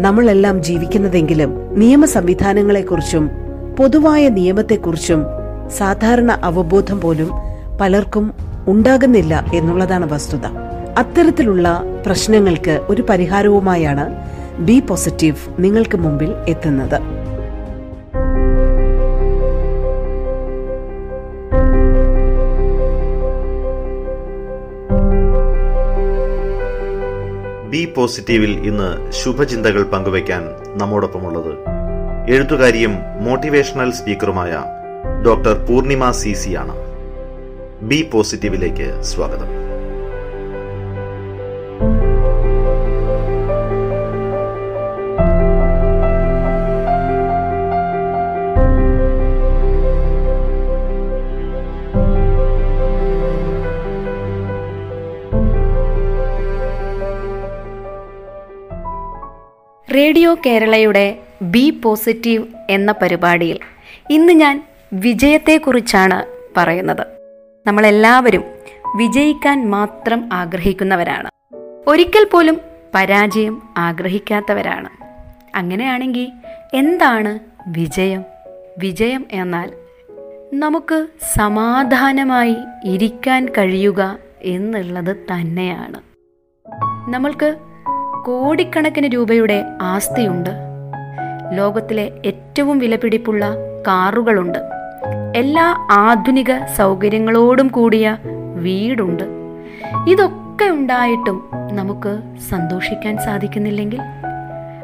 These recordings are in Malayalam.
നമ്മളെല്ലാം ജീവിക്കുന്നതെങ്കിലും നിയമ സംവിധാനങ്ങളെക്കുറിച്ചും പൊതുവായ നിയമത്തെക്കുറിച്ചും സാധാരണ അവബോധം പോലും പലർക്കും ഉണ്ടാകുന്നില്ല എന്നുള്ളതാണ് വസ്തുത. അത്തരത്തിലുള്ള പ്രശ്നങ്ങൾക്ക് ഒരു പരിഹാരവുമായാണ് ബി പോസിറ്റീവ് നിങ്ങൾക്ക് മുമ്പിൽ എത്തുന്നത്. ബി പോസിറ്റീവിൽ ഇന്ന് ശുഭചിന്തകൾ പങ്കുവയ്ക്കാൻ നമ്മോടൊപ്പമുള്ളത് എഴുത്തുകാരിയും മോട്ടിവേഷണൽ സ്പീക്കറുമായ ഡോക്ടർ പൂർണിമ സി സി ആണ്. ബി പോസിറ്റീവിലേക്ക് സ്വാഗതം. റേഡിയോ കേരളയുടെ ബി പോസിറ്റീവ് എന്ന പരിപാടിയിൽ ഇന്ന് ഞാൻ വിജയത്തെക്കുറിച്ചാണ് പറയുന്നത്. നമ്മളെല്ലാവരും വിജയിക്കാൻ മാത്രം ആഗ്രഹിക്കുന്നവരാണ്. ഒരിക്കൽ പോലും പരാജയം ആഗ്രഹിക്കാത്തവരാണ്. അങ്ങനെയാണെങ്കിൽ എന്താണ് വിജയം? വിജയം എന്നാൽ നമുക്ക് സമാധാനമായി ഇരിക്കാൻ കഴിയുക എന്നുള്ളത് തന്നെയാണ്. നമ്മൾക്ക് കോടിക്കണക്കിന് രൂപയുടെ ആസ്തിയുണ്ട്. ലോകത്തിലെ ഏറ്റവും വിലപിടിപ്പുള്ള കാറുകളുണ്ട്. എല്ലാ ആധുനിക സൗകര്യങ്ങളോടും കൂടിയ വീടുണ്ട്. ഇതൊക്കെ ഉണ്ടായിട്ടും നമുക്ക് സന്തോഷിക്കാൻ സാധിക്കുന്നില്ലെങ്കിൽ?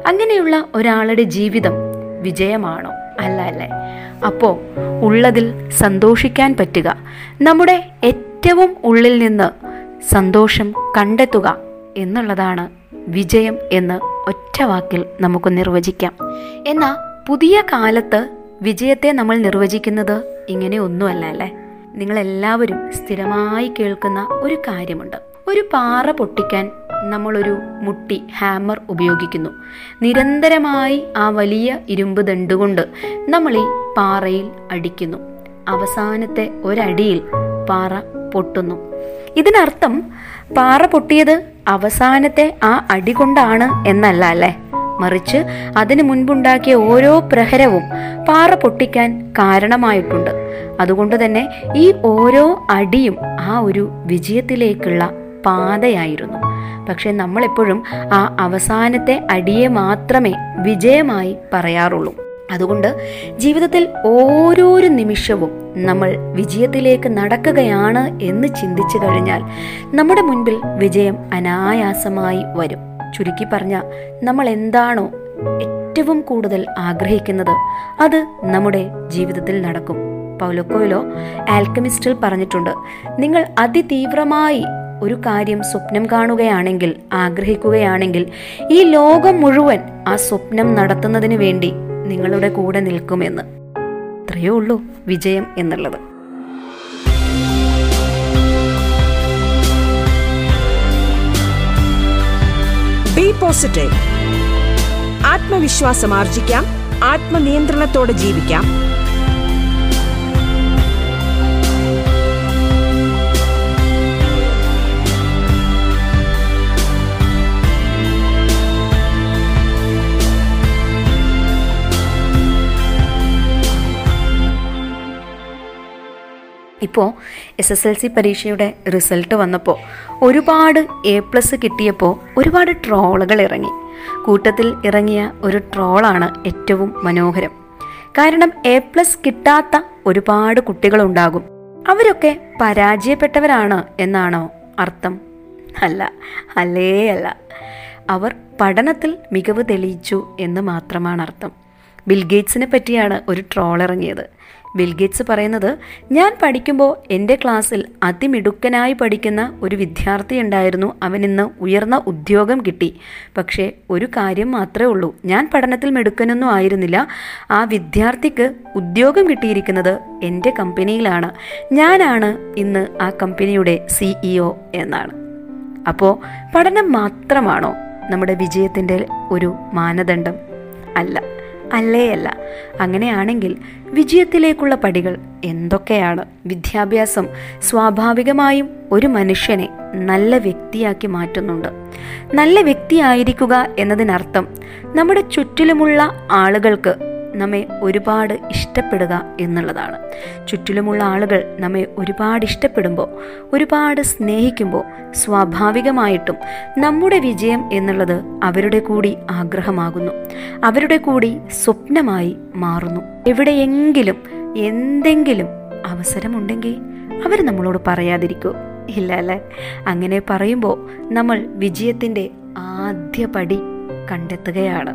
അങ്ങനെയുള്ള ഒരാളുടെ ജീവിതം വിജയമാണോ? അല്ല അല്ലേ? അപ്പോ ഉള്ളതിൽ സന്തോഷിക്കാൻ പറ്റുക. നമ്മുടെ ഏറ്റവും ഉള്ളിൽ നിന്ന് സന്തോഷം കണ്ടെത്തുക എന്നുള്ളതാണ് വിജയം എന്ന് ഒറ്റ വാക്കിൽ നമുക്ക് നിർവചിക്കാം. എന്നാൽ പുതിയ കാലത്ത് വിജയത്തെ നമ്മൾ നിർവചിക്കുന്നത് ഇങ്ങനെ ഒന്നുമല്ല അല്ലേ? നിങ്ങളെല്ലാവരും സ്ഥിരമായി കേൾക്കുന്ന ഒരു കാര്യമുണ്ട്. ഒരു പാറ പൊട്ടിക്കാൻ നമ്മളൊരു മുട്ടി ഹാമർ ഉപയോഗിക്കുന്നു. നിരന്തരമായി ആ വലിയ ഇരുമ്പ് ദണ്ടുകൊണ്ട് നമ്മൾ ഈ പാറയിൽ അടിക്കുന്നു. അവസാനത്തെ ഒരടിയിൽ പാറ പൊട്ടുന്നു. ഇതിനർത്ഥം പാറ പൊട്ടിയത് അവസാനത്തെ ആ അടി കൊണ്ടാണ് എന്നല്ല അല്ലേ? മറിച്ച് അതിനു മുൻപുണ്ടാക്കിയ ഓരോ പ്രഹരവും പാറ പൊട്ടിക്കാൻ കാരണമായിട്ടുണ്ട്. അതുകൊണ്ട് തന്നെ ഈ ഓരോ അടിയും ആ ഒരു വിജയത്തിലേക്കുള്ള പാതയായിരുന്നു. പക്ഷെ നമ്മളെപ്പോഴും ആ അവസാനത്തെ അടിയെ മാത്രമേ വിജയമായി പറയാറുള്ളൂ. അതുകൊണ്ട് ജീവിതത്തിൽ ഓരോരോ നിമിഷവും നമ്മൾ വിജയത്തിലേക്ക് നടക്കുകയാണ് എന്ന് ചിന്തിച്ചു കഴിഞ്ഞാൽ നമ്മുടെ മുൻപിൽ വിജയം അനായാസമായി വരും. ചുരുക്കി പറഞ്ഞ നമ്മൾ എന്താണോ ഏറ്റവും കൂടുതൽ ആഗ്രഹിക്കുന്നത് അത് നമ്മുടെ ജീവിതത്തിൽ നടക്കും. പൗലക്കോയിലോ ആൽക്കമിസ്റ്റിൽ പറഞ്ഞിട്ടുണ്ട് നിങ്ങൾ അതിതീവ്രമായി ഒരു കാര്യം സ്വപ്നം കാണുകയാണെങ്കിൽ ആഗ്രഹിക്കുകയാണെങ്കിൽ ഈ ലോകം മുഴുവൻ ആ സ്വപ്നം നടത്തുന്നതിന് വേണ്ടി നിങ്ങളുടെ കൂടെ നിൽക്കുമെന്ന്. അത്രയേ ഉള്ളൂ വിജയം എന്നുള്ളത്. ആത്മവിശ്വാസം ആർജിക്കാം. ആത്മനിയന്ത്രണത്തോടെ ജീവിക്കാം. ഇപ്പോൾ എസ് എസ് എൽ സി പരീക്ഷയുടെ റിസൾട്ട് വന്നപ്പോൾ ഒരുപാട് എ പ്ലസ് കിട്ടിയപ്പോൾ ഒരുപാട് ട്രോളുകൾ ഇറങ്ങി. കൂട്ടത്തിൽ ഇറങ്ങിയ ഒരു ട്രോളാണ് ഏറ്റവും മനോഹരം. കാരണം എ പ്ലസ് കിട്ടാത്ത ഒരുപാട് കുട്ടികളുണ്ടാകും. അവരൊക്കെ പരാജയപ്പെട്ടവരാണ് എന്നാണോ അർത്ഥം? അല്ല അല്ലേ അല്ല അവർ പഠനത്തിൽ മികവ് തെളിയിച്ചു എന്ന് മാത്രമാണ് അർത്ഥം. ബിൽഗേറ്റ്സിനെ പറ്റിയാണ് ഒരു ട്രോൾ ഇറങ്ങിയത്. ബിൽഗേറ്റ്സ് പറയുന്നത് ഞാൻ പഠിക്കുമ്പോൾ എന്റെ ക്ലാസ്സിൽ അതിമിടുക്കനായി പഠിക്കുന്ന ഒരു വിദ്യാർത്ഥി ഉണ്ടായിരുന്നു. അവനിന്ന് ഉയർന്ന ഉദ്യോഗം കിട്ടി. പക്ഷേ ഒരു കാര്യം മാത്രമേ ഉള്ളൂ. ഞാൻ പഠനത്തിൽ മിടുക്കനൊന്നും ആയിരുന്നില്ല. ആ വിദ്യാർത്ഥിക്ക് ഉദ്യോഗം കിട്ടിയിരിക്കുന്നത് എന്റെ കമ്പനിയിലാണ്. ഞാനാണ് ഇന്ന് ആ കമ്പനിയുടെ സിഇഒ എന്നാണ്. അപ്പോൾ പഠനം മാത്രമാണോ നമ്മുടെ വിജയത്തിന്റെ ഒരു മാനദണ്ഡം? അല്ല. അല്ലേ അല്ല അങ്ങനെയാണെങ്കിൽ വിജയത്തിലേക്കുള്ള പടികൾ എന്തൊക്കെയാണ്? വിദ്യാഭ്യാസം സ്വാഭാവികമായും ഒരു മനുഷ്യനെ നല്ല വ്യക്തിയാക്കി മാറ്റുന്നുണ്ട്. നല്ല വ്യക്തിയായിരിക്കുക എന്നതിനർത്ഥം നമ്മുടെ ചുറ്റിലുമുള്ള ആളുകൾക്ക് നമ്മെ ഒരുപാട് ഇഷ്ടപ്പെടുക എന്നുള്ളതാണ്. ചുറ്റിലുമുള്ള ആളുകൾ നമ്മെ ഒരുപാട് ഇഷ്ടപ്പെടുമ്പോൾ ഒരുപാട് സ്നേഹിക്കുമ്പോൾ സ്വാഭാവികമായിട്ടും നമ്മുടെ വിജയം എന്നുള്ളത് അവരുടെ കൂടി ആഗ്രഹമാകുന്നു. അവരുടെ കൂടി സ്വപ്നമായി മാറുന്നു. എവിടെയെങ്കിലും എന്തെങ്കിലും അവസരമുണ്ടെങ്കിൽ അവർ നമ്മളോട് പറയാതിരിക്കൂ. ഇല്ല അല്ലേ അങ്ങനെ പറയുമ്പോൾ നമ്മൾ വിജയത്തിന്റെ ആദ്യപടി കണ്ടെത്തുകയാണ്.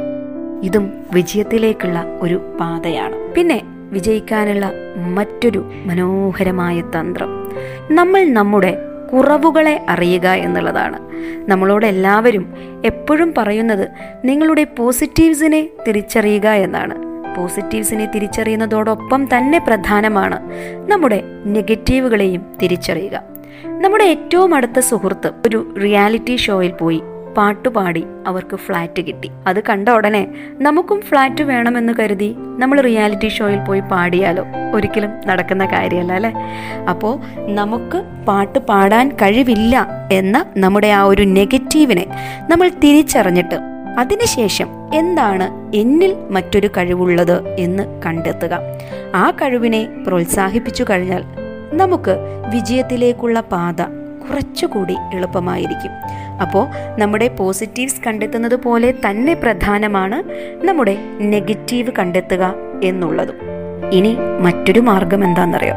ഇതും വിജയത്തിലേക്കുള്ള ഒരു പാതയാണ്. പിന്നെ വിജയിക്കാനുള്ള മറ്റൊരു മനോഹരമായ തന്ത്രം. നമ്മൾ നമ്മുടെ കുറവുകളെ അറിയുക എന്നുള്ളതാണ്. നമ്മളോട് എല്ലാവരും എപ്പോഴും പറയുന്നത് നിങ്ങളുടെ പോസിറ്റീവ്സിനെ തിരിച്ചറിയുക എന്നാണ്. പോസിറ്റീവ്സിനെ തിരിച്ചറിയുന്നതോടൊപ്പം തന്നെ പ്രധാനമാണ് നമ്മുടെ നെഗറ്റീവുകളെയും തിരിച്ചറിയുക. നമ്മുടെ ഏറ്റവും അടുത്ത സുഹൃത്ത് ഒരു റിയാലിറ്റി ഷോയിൽ പോയി പാട്ടുപാടി അവർക്ക് ഫ്ലാറ്റ് കിട്ടി. അത് കണ്ട ഉടനെ നമുക്കും ഫ്ലാറ്റ് വേണമെന്ന് കരുതി നമ്മൾ റിയാലിറ്റി ഷോയിൽ പോയി പാടിയാലോ? ഒരിക്കലും നടക്കുന്ന കാര്യമല്ല അല്ലേ? അപ്പോൾ നമുക്ക് പാട്ട് പാടാൻ കഴിവില്ല എന്ന നമ്മുടെ ആ ഒരു നെഗറ്റീവിനെ നമ്മൾ തിരിച്ചറിഞ്ഞിട്ട് അതിനുശേഷം എന്താണ് എന്നിൽ മറ്റൊരു കഴിവുള്ളത് എന്ന് കണ്ടെത്തുക. ആ കഴിവിനെ പ്രോത്സാഹിപ്പിച്ചു കഴിഞ്ഞാൽ നമുക്ക് വിജയത്തിലേക്കുള്ള പാത കുറച്ചുകൂടി എളുപ്പമായിരിക്കും. അപ്പോൾ നമ്മുടെ പോസിറ്റീവ്സ് കണ്ടെത്തുന്നത് പോലെ തന്നെ പ്രധാനമാണ് നമ്മുടെ നെഗറ്റീവ് കണ്ടെത്തുക എന്നുള്ളതും. ഇനി മറ്റൊരു മാർഗം എന്താണെന്നറിയോ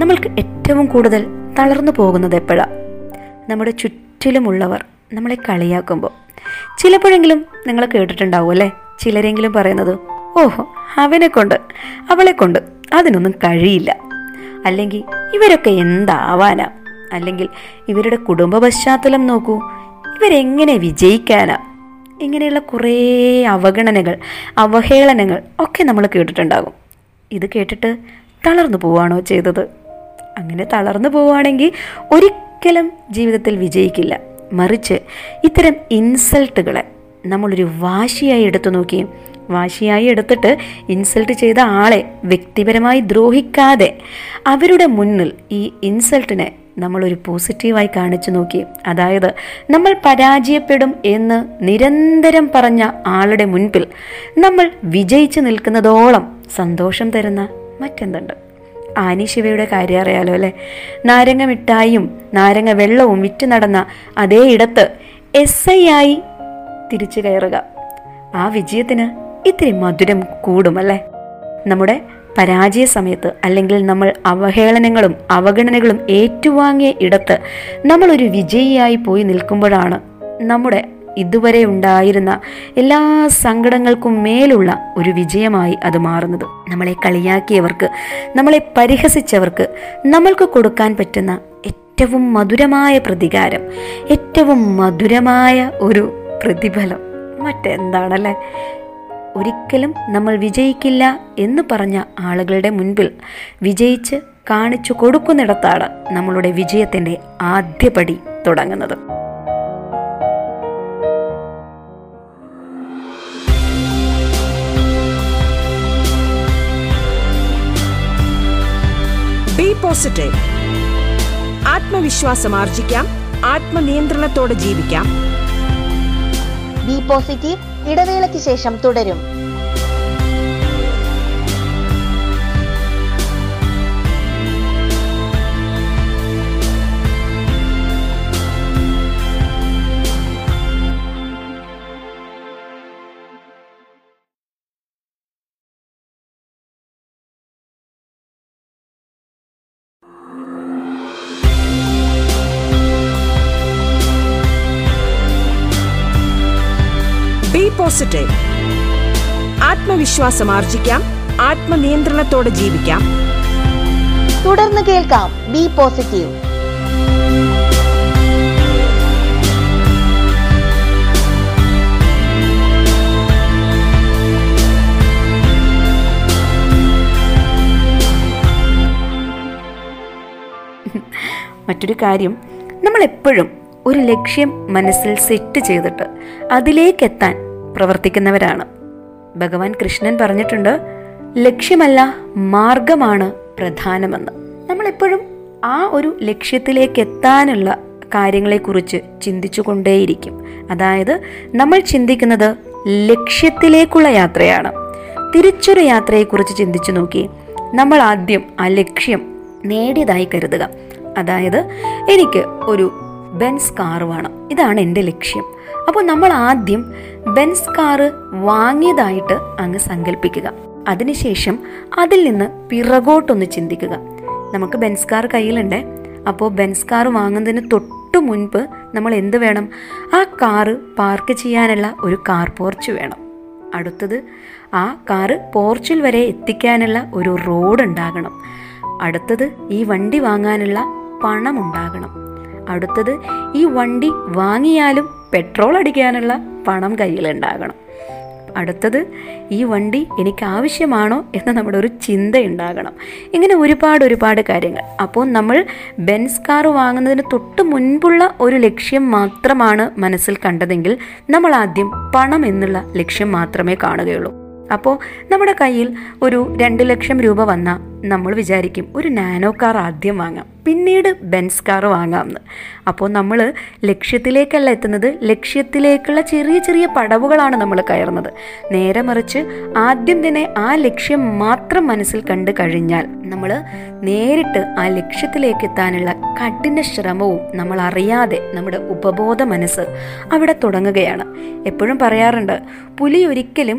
നമ്മൾക്ക് ഏറ്റവും കൂടുതൽ തളർന്നു പോകുന്നത് എപ്പോഴാണ് നമ്മുടെ ചുറ്റിലുമുള്ളവർ നമ്മളെ കളിയാക്കുമ്പോൾ ചിലപ്പോഴെങ്കിലും നിങ്ങൾ കേട്ടിട്ടുണ്ടാവും അല്ലേ? ചിലരെങ്കിലും പറയുന്നത് ഓഹോ അവനെ കൊണ്ട് അവളെ കൊണ്ട് അതിനൊന്നും കഴിയില്ല. അല്ലെങ്കിൽ ഇവരൊക്കെ എന്താവാനാ അല്ലെങ്കിൽ ഇവരുടെ കുടുംബ പശ്ചാത്തലം നോക്കൂ. ഇവരെങ്ങനെ വിജയിക്കാനാ? ഇങ്ങനെയുള്ള കുറേ അവഗണനകൾ അവഹേളനങ്ങൾ ഒക്കെ നമ്മൾ കേട്ടിട്ടുണ്ടാകും. ഇത് കേട്ടിട്ട് തളർന്നു പോവാണോ ചെയ്തത്? അങ്ങനെ തളർന്നു പോവുകയാണെങ്കിൽ ഒരിക്കലും ജീവിതത്തിൽ വിജയിക്കില്ല. മറിച്ച് ഇത്തരം ഇൻസൾട്ടുകളെ നമ്മളൊരു വാശിയായി എടുത്തു നോക്കിയും വാശിയായി എടുത്തിട്ട് ഇൻസൾട്ട് ചെയ്ത ആളെ വ്യക്തിപരമായി ദ്രോഹിക്കാതെ അവരുടെ മുന്നിൽ ഈ ഇൻസൾട്ടിനെ നമ്മളൊരു പോസിറ്റീവായി കാണിച്ചു നോക്കി. അതായത് നമ്മൾ പരാജയപ്പെടും എന്ന് നിരന്തരം പറഞ്ഞ ആളുടെ മുൻപിൽ നമ്മൾ വിജയിച്ചു നിൽക്കുന്നതോളം സന്തോഷം തരുന്ന മറ്റെന്തുണ്ട്? ആനി ശിവയുടെ കാര്യം അറിയാലോ അല്ലേ? നാരങ്ങ മിഠായിയും നാരങ്ങ വെള്ളവും വിറ്റ് നടന്ന അതേ ഇടത്ത് എസ് ഐ ആയി തിരിച്ചു കയറുക. ആ വിജയത്തിന് ഇത്തിരി മധുരം കൂടുമല്ലേ? നമ്മുടെ പരാജയ സമയത്ത് അല്ലെങ്കിൽ നമ്മൾ അവഹേളനങ്ങളും അവഗണനകളും ഏറ്റുവാങ്ങിയ ഇടത്ത് നമ്മളൊരു വിജയിയായി പോയി നിൽക്കുമ്പോഴാണ് നമ്മുടെ ഇതുവരെ ഉണ്ടായിരുന്ന എല്ലാ സങ്കടങ്ങൾക്കും മേലുള്ള ഒരു വിജയമായി അത് മാറുന്നത്. നമ്മളെ കളിയാക്കിയവർക്ക് നമ്മളെ പരിഹസിച്ചവർക്ക് നമ്മൾക്ക് കൊടുക്കാൻ പറ്റുന്ന ഏറ്റവും മധുരമായ പ്രതികാരം ഏറ്റവും മധുരമായ ഒരു പ്രതിഫലം. മറ്റെന്താണല്ലേ? ഒരിക്കലും നമ്മൾ വിജയിക്കില്ല എന്ന് പറഞ്ഞ ആളുകളുടെ മുൻപിൽ വിജയിച്ച് കാണിച്ചു കൊടുക്കുന്നിടത്താണ് നമ്മളുടെ വിജയത്തിന്റെ ആദ്യപടി തുടങ്ങുന്നത്. ബി പോസിറ്റീവ് ആത്മവിശ്വാസം ആർജിക്കാം. ആത്മനിയന്ത്രണത്തോടെ ജീവിക്കാം. ബി പോസിറ്റീവ് ഇടവേളയ്ക്ക് ശേഷം തുടരും പോസിറ്റീവ് ആത്മവിശ്വാസം ആർജിക്കാം. ആത്മനിയന്ത്രണത്തോടെ ജീവിക്കാം. തുടർന്ന് കേൾക്കാം ബി പോസിറ്റീവ്. മറ്റൊരു കാര്യം നമ്മൾ എപ്പോഴും ഒരു ലക്ഷ്യം മനസ്സിൽ സെറ്റ് ചെയ്തിട്ട് അതിലേക്കെത്താൻ പ്രവർത്തിക്കുന്നവരാണ്. ഭഗവാൻ കൃഷ്ണൻ പറഞ്ഞിട്ടുണ്ട് ലക്ഷ്യമല്ല മാർഗമാണ് പ്രധാനമെന്ന്. നമ്മളെപ്പോഴും ആ ഒരു ലക്ഷ്യത്തിലേക്ക് എത്താനുള്ള കാര്യങ്ങളെക്കുറിച്ച് ചിന്തിച്ചു കൊണ്ടേയിരിക്കും അതായത് നമ്മൾ ചിന്തിക്കുന്നത് ലക്ഷ്യത്തിലേക്കുള്ള യാത്രയാണ്. തിരിച്ചൊരു യാത്രയെക്കുറിച്ച് ചിന്തിച്ചു നോക്കി നമ്മൾ ആദ്യം ആ ലക്ഷ്യം നേടിയതായി കരുതുക. അതായത് എനിക്ക് ഒരു ബെൻസ് കാർ വേണം. ഇതാണ് എന്റെ ലക്ഷ്യം. അപ്പോൾ നമ്മൾ ആദ്യം ബെൻസ് കാറ് വാങ്ങിയതായിട്ട് അങ്ങ് സങ്കല്പിക്കുക അതിനുശേഷം അതിൽ നിന്ന് പിറകോട്ടൊന്ന് ചിന്തിക്കുക. നമുക്ക് ബെൻസ് കാർ കയ്യിലുണ്ടേ. അപ്പോൾ ബെൻസ് കാർ വാങ്ങുന്നതിന് തൊട്ട് മുൻപ് നമ്മൾ എന്ത് വേണം? ആ കാറ് പാർക്ക് ചെയ്യാനുള്ള ഒരു കാർ പോർച്ച് വേണം. അടുത്തത് ആ കാറ് പോർച്ചിൽ വരെ എത്തിക്കാനുള്ള ഒരു റോഡ് ഉണ്ടാകണം. അടുത്തത് ഈ വണ്ടി വാങ്ങാനുള്ള പണം ഉണ്ടാകണം. അടുത്തത് ഈ വണ്ടി വാങ്ങിയാലും പെട്രോൾ അടിക്കാനുള്ള പണം കയ്യിലുണ്ടാകണം. അടുത്തത് ഈ വണ്ടി എനിക്ക് ആവശ്യമാണോ എന്ന് നമ്മുടെ ഒരു ചിന്ത ഉണ്ടാകണം ഇങ്ങനെ ഒരുപാട് ഒരുപാട് കാര്യങ്ങൾ. അപ്പോൾ നമ്മൾ ബെൻസ് കാർ വാങ്ങുന്നതിന് തൊട്ട് മുൻപുള്ള ഒരു ലക്ഷ്യം മാത്രമാണ് മനസ്സിൽ കണ്ടതെങ്കിൽ നമ്മൾ ആദ്യം പണം എന്നുള്ള ലക്ഷ്യം മാത്രമേ കാണുകയുള്ളൂ. അപ്പോൾ നമ്മുടെ കയ്യിൽ ഒരു രണ്ട് ലക്ഷം രൂപ വന്നാൽ നമ്മൾ വിചാരിക്കും ഒരു നാനോ കാർ ആദ്യം വാങ്ങാം പിന്നീട് ബെൻസ് കാർ വാങ്ങാമെന്ന്. അപ്പോൾ നമ്മൾ ലക്ഷ്യത്തിലേക്കല്ല എത്തുന്നത് ലക്ഷ്യത്തിലേക്കുള്ള ചെറിയ ചെറിയ പടവുകളാണ് നമ്മൾ കയറുന്നത്. നേരെ മറിച്ച് ആദ്യം തന്നെ ആ ലക്ഷ്യം മാത്രം മനസ്സിൽ കണ്ടു കഴിഞ്ഞാൽ നമ്മൾ നേരിട്ട് ആ ലക്ഷ്യത്തിലേക്ക് എത്താനുള്ള കഠിന ശ്രമവും നമ്മൾ അറിയാതെ നമ്മുടെ ഉപബോധ മനസ്സ് അവിടെ തുടങ്ങുകയാണ്. എപ്പോഴും പറയാറുണ്ട് പുലി ഒരിക്കലും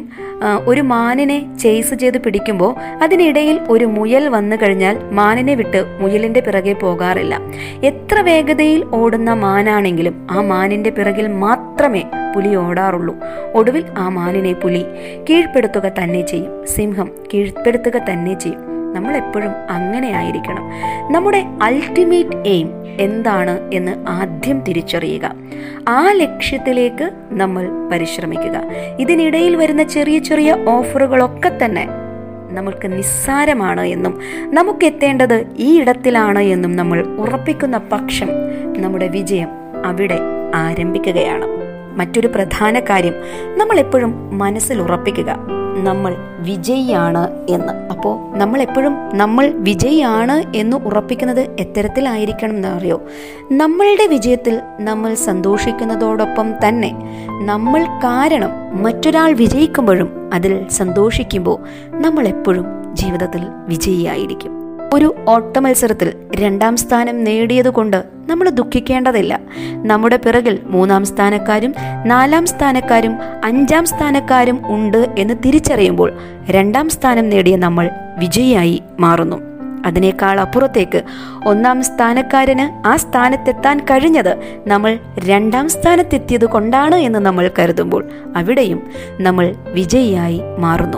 ഒരു മാനിനെ ചേസ് ചെയ്ത് പിടിക്കുമ്പോൾ അതിനിടയിൽ ഒരു മുയൽ വന്നു കഴിഞ്ഞാൽ മാനിനെ വിട്ട് മുയലിന്റെ പിറകെ പോകാറില്ല. എത്ര വേഗതയിൽ ഓടുന്ന മാനാണെങ്കിലും ആ മാനിന്റെ പിറകിൽ മാത്രമേ പുലി ഓടാറുള്ളൂ. ഒടുവിൽ ആ മാനിനെ പുലി കീഴ്പ്പെടുത്തുക തന്നെ ചെയ്യും. സിംഹം കീഴ്പ്പെടുത്തുക തന്നെ ചെയ്യും. നമ്മൾ എപ്പോഴും അങ്ങനെ ആയിരിക്കണം. നമ്മുടെ അൾട്ടിമേറ്റ് എയിം എന്താണ് എന്ന് ആദ്യം തിരിച്ചറിയുക. ആ ലക്ഷ്യത്തിലേക്ക് നമ്മൾ പരിശ്രമിക്കുക. ഇതിനിടയിൽ വരുന്ന ചെറിയ ചെറിയ ഓഫറുകളൊക്കെ തന്നെ നമ്മൾക്ക് നിസ്സാരമാണ് എന്നും നമുക്ക് എത്തേണ്ടത് ഈ ഇടത്തിലാണ് എന്നും നമ്മൾ ഉറപ്പിക്കുന്ന പക്ഷം നമ്മുടെ വിജയം അവിടെ ആരംഭിക്കുകയാണ്. മറ്റൊരു പ്രധാന കാര്യം നമ്മൾ എപ്പോഴും മനസ്സിൽ ഉറപ്പിക്കുക. നമ്മൾ വിജയിയാണ് എന്ന്. അപ്പോൾ നമ്മൾ എപ്പോഴും നമ്മൾ വിജയിയാണ് എന്ന് ഉറപ്പിക്കുന്നത് എത്തരത്തിലായിരിക്കണം എന്നറിയോ? നമ്മളുടെ വിജയത്തിൽ നമ്മൾ സന്തോഷിക്കുന്നതോടൊപ്പം തന്നെ നമ്മൾ കാരണം മറ്റൊരാൾ വിജയിക്കുമ്പോഴും അതിൽ സന്തോഷിക്കുമ്പോൾ നമ്മൾ എപ്പോഴും ജീവിതത്തിൽ വിജയിയായിരിക്കും. ഒരു ഓട്ടമത്സരത്തിൽ രണ്ടാം സ്ഥാനം നേടിയതുകൊണ്ട് നമ്മൾ ദുഃഖിക്കേണ്ടതില്ല. നമ്മുടെ പിറകിൽ മൂന്നാം സ്ഥാനക്കാരും നാലാം സ്ഥാനക്കാരും അഞ്ചാം സ്ഥാനക്കാരും ഉണ്ട് എന്ന് തിരിച്ചറിയുമ്പോൾ രണ്ടാം സ്ഥാനം നേടിയ നമ്മൾ വിജയിയായി മാറുന്നു. അതിനേക്കാൾ അപ്പുറത്തേക്ക് ഒന്നാം സ്ഥാനക്കാരന് ആ സ്ഥാനത്തെത്താൻ കഴിഞ്ഞത് നമ്മൾ രണ്ടാം സ്ഥാനത്തെത്തിയത് കൊണ്ടാണ് എന്ന് നമ്മൾ കരുതുമ്പോൾ അവിടെയും നമ്മൾ വിജയിയായി മാറുന്നു.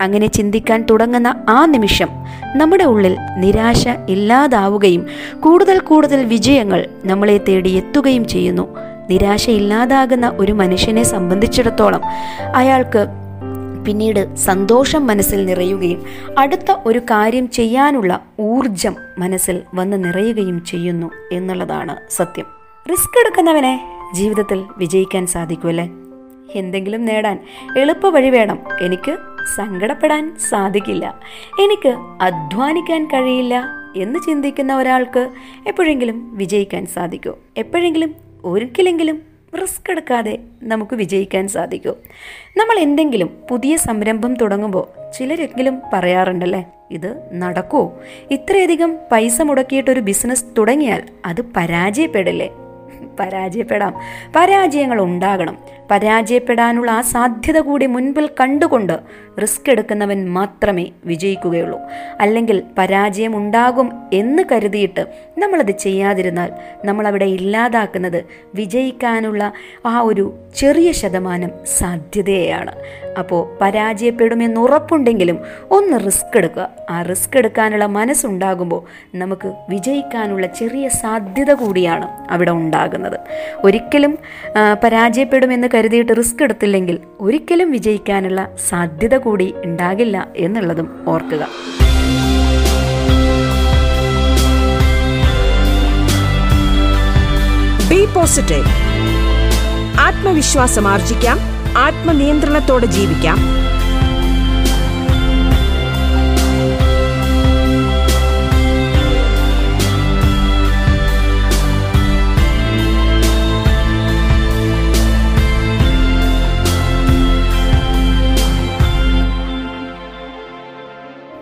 അങ്ങനെ ചിന്തിക്കാൻ തുടങ്ങുന്ന ആ നിമിഷം നമ്മുടെ ഉള്ളിൽ നിരാശ ഇല്ലാതാവുകയും കൂടുതൽ കൂടുതൽ വിജയങ്ങൾ നമ്മളെ തേടി എത്തുകയും ചെയ്യുന്നു. നിരാശ ഇല്ലാതാകുന്ന ഒരു മനുഷ്യനെ സംബന്ധിച്ചിടത്തോളം അയാൾക്ക് പിന്നീട് സന്തോഷം മനസ്സിൽ നിറയുകയും അടുത്ത ഒരു കാര്യം ചെയ്യാനുള്ള ഊർജം മനസ്സിൽ വന്ന് നിറയുകയും ചെയ്യുന്നു എന്നുള്ളതാണ് സത്യം. റിസ്ക് എടുക്കുന്നവനെ ജീവിതത്തിൽ വിജയിക്കാൻ സാധിക്കുമല്ലേ? എന്തെങ്കിലും നേടാൻ എളുപ്പ വഴി വേണം. എനിക്ക് സങ്കടപ്പെടാൻ സാധിക്കില്ല. എനിക്ക് അധ്വാനിക്കാൻ കഴിയില്ല എന്ന് ചിന്തിക്കുന്ന ഒരാൾക്ക് എപ്പോഴെങ്കിലും വിജയിക്കാൻ സാധിക്കൂ. എപ്പോഴെങ്കിലും ഒരിക്കലെങ്കിലും റിസ്ക് എടുക്കാതെ നമുക്ക് വിജയിക്കാൻ സാധിക്കൂ. നമ്മൾ എന്തെങ്കിലും പുതിയ സംരംഭം തുടങ്ങുമ്പോൾ ചിലരെങ്കിലും പറയാറുണ്ടല്ലേ ഇത് നടക്കുമോ ഇത്രയധികം പൈസ മുടക്കിയിട്ടൊരു ബിസിനസ് തുടങ്ങിയാൽ അത് പരാജയപ്പെടില്ലേ? പരാജയപ്പെടാം. പരാജയങ്ങൾ ഉണ്ടാകണം. പരാജയപ്പെടാനുള്ള ആ സാധ്യത കൂടി മുൻപിൽ കണ്ടുകൊണ്ട് റിസ്ക് എടുക്കുന്നവൻ മാത്രമേ വിജയിക്കുകയുള്ളൂ. അല്ലെങ്കിൽ പരാജയം ഉണ്ടാകും എന്ന് കരുതിയിട്ട് നമ്മളത് ചെയ്യാതിരുന്നാൽ നമ്മളവിടെ ഇല്ലാതാക്കുന്നത് വിജയിക്കാനുള്ള ആ ഒരു ചെറിയ ശതമാനം സാധ്യതയെയാണ്. അപ്പോൾ പരാജയപ്പെടുമെന്ന് ഉറപ്പുണ്ടെങ്കിലും ഒന്ന് റിസ്ക് എടുക്കുക. ആ റിസ്ക് എടുക്കാനുള്ള മനസ്സുണ്ടാകുമ്പോൾ നമുക്ക് വിജയിക്കാനുള്ള ചെറിയ സാധ്യത കൂടിയാണ് അവിടെ ഉണ്ടാകുന്നത്. ഒരിക്കലും പരാജയപ്പെടുമെന്ന് കരുതിയിട്ട് റിസ്ക് എടുത്തില്ലെങ്കിൽ ഒരിക്കലും വിജയിക്കാനുള്ള സാധ്യത കൂടി ഉണ്ടാകില്ല എന്നുള്ളതും ഓർക്കുക. ബി പോസിറ്റീവ് ആത്മവിശ്വാസം ആർജിക്കാം. ആത്മനിയന്ത്രണത്തോടെ ജീവിക്കാം.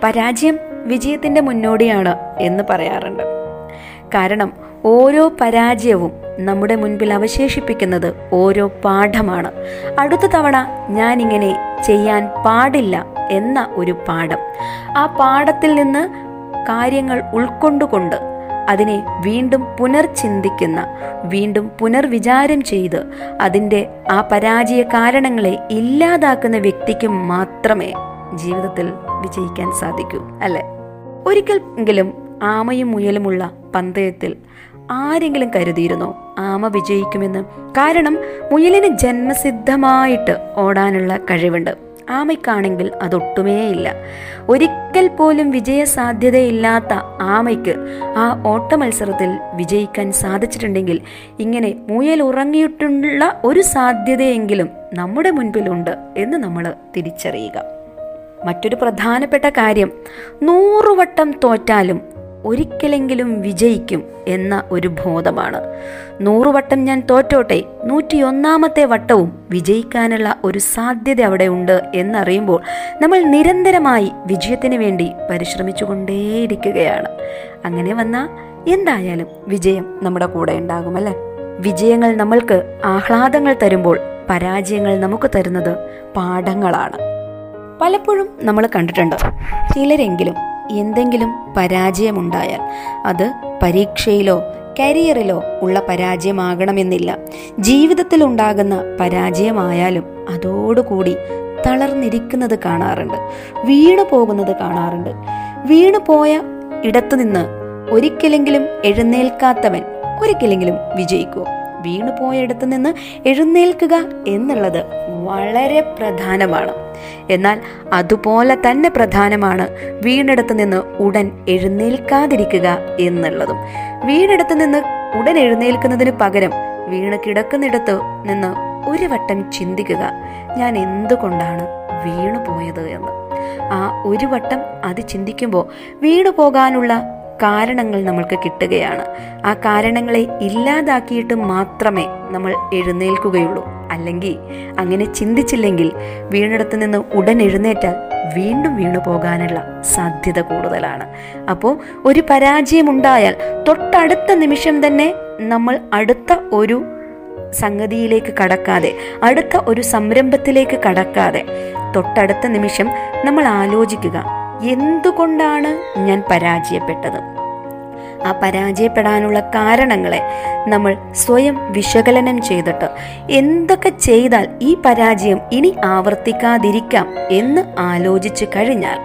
പരാജയം വിജയത്തിന്റെ മുന്നോടിയാണ് എന്ന് പറയാറുണ്ട്. കാരണം ഓരോ പരാജയവും നമ്മുടെ മുൻപിൽ അവശേഷിപ്പിക്കുന്നത് ഓരോ പാഠമാണ്. അടുത്ത തവണ ഞാനിങ്ങനെ ചെയ്യാൻ പാടില്ല എന്ന ഒരു പാഠം. ആ പാഠത്തിൽ നിന്ന് കാര്യങ്ങൾ ഉൾക്കൊണ്ടുകൊണ്ട് അതിനെ വീണ്ടും പുനർചിന്തിക്കുന്ന വീണ്ടും പുനർവിചാരം ചെയ്ത് അതിന്റെ ആ പരാജയ കാരണങ്ങളെ ഇല്ലാതാക്കുന്ന വ്യക്തിക്ക് മാത്രമേ ജീവിതത്തിൽ വിജയിക്കാൻ സാധിക്കൂ അല്ലെ? ഒരിക്കൽ എങ്കിലും ആമയും മുയലുമുള്ള പന്തയത്തിൽ ആരെങ്കിലും കരുതിയിരുന്നോ ആമ വിജയിക്കുമെന്ന്? കാരണം മുയലിന് ജന്മസിദ്ധമായിട്ട് ഓടാനുള്ള കഴിവുണ്ട്. ആമയ്ക്കാണെങ്കിൽ അതൊട്ടുമേയില്ല ഒരിക്കൽ പോലും വിജയ സാധ്യതയില്ലാത്ത ആമയ്ക്ക് ആ ഓട്ട മത്സരത്തിൽ വിജയിക്കാൻ സാധിച്ചിട്ടുണ്ടെങ്കിൽ ഇങ്ങനെ മുയൽ ഉറങ്ങിയിട്ടുള്ള ഒരു സാധ്യതയെങ്കിലും നമ്മുടെ മുൻപിലുണ്ട് എന്ന് നമ്മൾ തിരിച്ചറിയുക. മറ്റൊരു പ്രധാനപ്പെട്ട കാര്യം നൂറുവട്ടം തോറ്റാലും ഒരിക്കലെങ്കിലും വിജയിക്കും എന്ന ഒരു ബോധമാണ്. നൂറുവട്ടം ഞാൻ തോറ്റോട്ടെ നൂറ്റിയൊന്നാമത്തെ വട്ടവും വിജയിക്കാനുള്ള ഒരു സാധ്യത അവിടെ ഉണ്ട് എന്നറിയുമ്പോൾ നമ്മൾ നിരന്തരമായി വിജയത്തിന് വേണ്ടി പരിശ്രമിച്ചുകൊണ്ടേയിരിക്കുകയാണ്. അങ്ങനെ വന്നാൽ എന്തായാലും വിജയം നമ്മുടെ കൂടെ ഉണ്ടാകും അല്ലേ? വിജയങ്ങൾ നമ്മൾക്ക് ആഹ്ലാദങ്ങൾ തരുമ്പോൾ പരാജയങ്ങൾ നമുക്ക് തരുന്നത് പാഠങ്ങളാണ്. പലപ്പോഴും നമ്മൾ കണ്ടിട്ടുണ്ട് ചിലരെങ്കിലും എന്തെങ്കിലും പരാജയമുണ്ടായാൽ അത് പരീക്ഷയിലോ കരിയറിലോ ഉള്ള പരാജയമാകണമെന്നില്ല. ജീവിതത്തിൽ ഉണ്ടാകുന്ന പരാജയമായാലും അതോടുകൂടി തളർന്നിരിക്കുന്നത് കാണാറുണ്ട്. വീണു പോകുന്നത് കാണാറുണ്ട്. വീണു പോയ ഇടത്തുനിന്ന് ഒരിക്കലെങ്കിലും എഴുന്നേൽക്കാത്തവൻ ഒരിക്കലെങ്കിലും വിജയിക്കുമോ വീണു പോയിടത്തു നിന്ന് എഴുന്നേൽക്കുക എന്നുള്ളത് വളരെ പ്രധാനമാണ്. എന്നാൽ അതുപോലെ തന്നെ പ്രധാനമാണ് വീണെടുത്ത് നിന്ന് ഉടൻ എഴുന്നേൽക്കാതിരിക്കുക എന്നുള്ളതും. വീണെടുത്ത് നിന്ന് ഉടൻ എഴുന്നേൽക്കുന്നതിന് പകരം വീണ് കിടക്കുന്നിടത്ത് നിന്ന് ഒരു വട്ടം ചിന്തിക്കുക ഞാൻ എന്തുകൊണ്ടാണ് വീണു പോയത് എന്ന്? ആ ഒരു വട്ടം അത് ചിന്തിക്കുമ്പോൾ വീണു പോകാനുള്ള കാരണങ്ങൾ നമ്മൾക്ക് കിട്ടുകയാണ്. ആ കാരണങ്ങളെ ഇല്ലാതാക്കിയിട്ട് മാത്രമേ നമ്മൾ എഴുന്നേൽക്കുകയുള്ളൂ. അല്ലെങ്കിൽ അങ്ങനെ ചിന്തിച്ചില്ലെങ്കിൽ വീണിടത്ത് നിന്ന് ഉടൻ എഴുന്നേറ്റാൽ വീണ്ടും വീണു പോകാനുള്ള സാധ്യത കൂടുതലാണ്. അപ്പോൾ ഒരു പരാജയമുണ്ടായാൽ തൊട്ടടുത്ത നിമിഷം തന്നെ നമ്മൾ അടുത്ത ഒരു സംഗതിയിലേക്ക് കടക്കാതെ അടുത്ത ഒരു സംരംഭത്തിലേക്ക് കടക്കാതെ തൊട്ടടുത്ത നിമിഷം നമ്മൾ ആലോചിക്കുക എന്തുകൊണ്ടാണ് ഞാൻ പരാജയപ്പെട്ടത്? ആ പരാജയപ്പെടാനുള്ള കാരണങ്ങളെ നമ്മൾ സ്വയം വിശകലനം ചെയ്തിട്ട് എന്തൊക്കെ ചെയ്താൽ ഈ പരാജയം ഇനി ആവർത്തിക്കാതിരിക്കാം എന്ന് ആലോചിച്ച് കഴിഞ്ഞാൽ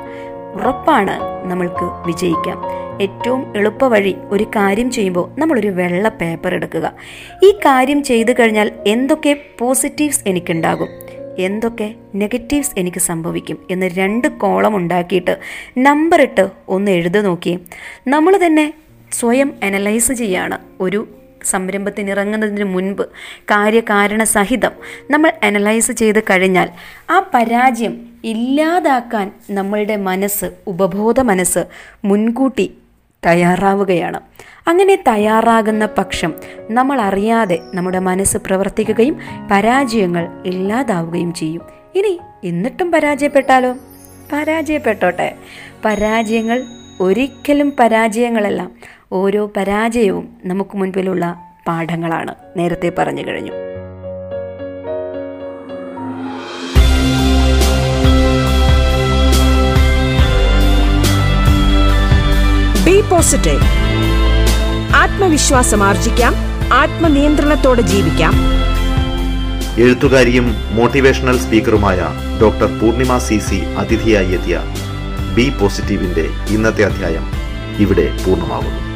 ഉറപ്പാണ് നമ്മൾക്ക് വിജയിക്കാം. ഏറ്റവും എളുപ്പ വഴി ഒരു കാര്യം ചെയ്യുമ്പോൾ നമ്മളൊരു വെള്ള പേപ്പർ എടുക്കുക. ഈ കാര്യം ചെയ്തു കഴിഞ്ഞാൽ എന്തൊക്കെ പോസിറ്റീവ്സ് എനിക്കുണ്ടാകും? എന്തൊക്കെ നെഗറ്റീവ്സ് എനിക്ക് സംഭവിക്കും എന്ന് രണ്ട് കോളം ഉണ്ടാക്കിയിട്ട് നമ്പർ ഇട്ട് ഒന്ന് എഴുതി നോക്കി. നമ്മൾ തന്നെ സ്വയം അനലൈസ് ചെയ്യാണ് ഒരു സംരംഭത്തിന് ഇറങ്ങുന്നതിന് മുൻപ് കാര്യകാരണ സഹിതം നമ്മൾ അനലൈസ് ചെയ്ത് കഴിഞ്ഞാൽ ആ പരാജയം ഇല്ലാതാക്കാൻ നമ്മളുടെ മനസ്സ് ഉപബോധ മനസ്സ് മുൻകൂട്ടി തയ്യാറാവുകയാണ്. അങ്ങനെ തയ്യാറാകുന്ന പക്ഷം നമ്മൾ അറിയാതെ നമ്മുടെ മനസ്സ് പ്രവർത്തിക്കുകയും പരാജയങ്ങൾ ഇല്ലാതാവുകയും ചെയ്യും. ഇനി എന്നിട്ടും പരാജയപ്പെട്ടാലോ? പരാജയപ്പെട്ടോട്ടെ. പരാജയങ്ങൾ ഒരിക്കലും പരാജയങ്ങളല്ല. ഓരോ പരാജയവും നമുക്ക് മുൻപിലുള്ള പാഠങ്ങളാണ്. നേരത്തെ പറഞ്ഞു കഴിഞ്ഞു. പോസിറ്റീവ് ആത്മവിശ്വാസം ആർജിക്കാം. ആത്മനിയന്ത്രണത്തോടെ ജീവിക്കാം. എഴുത്തുകാരിയും മോട്ടിവേഷണൽ സ്പീക്കറുമായ ഡോക്ടർ പൂർണിമ സി സി അതിഥിയായി എത്തിയ ബി പോസിറ്റീവിന്റെ ഇന്നത്തെ അധ്യായം ഇവിടെ പൂർണമാകുന്നു.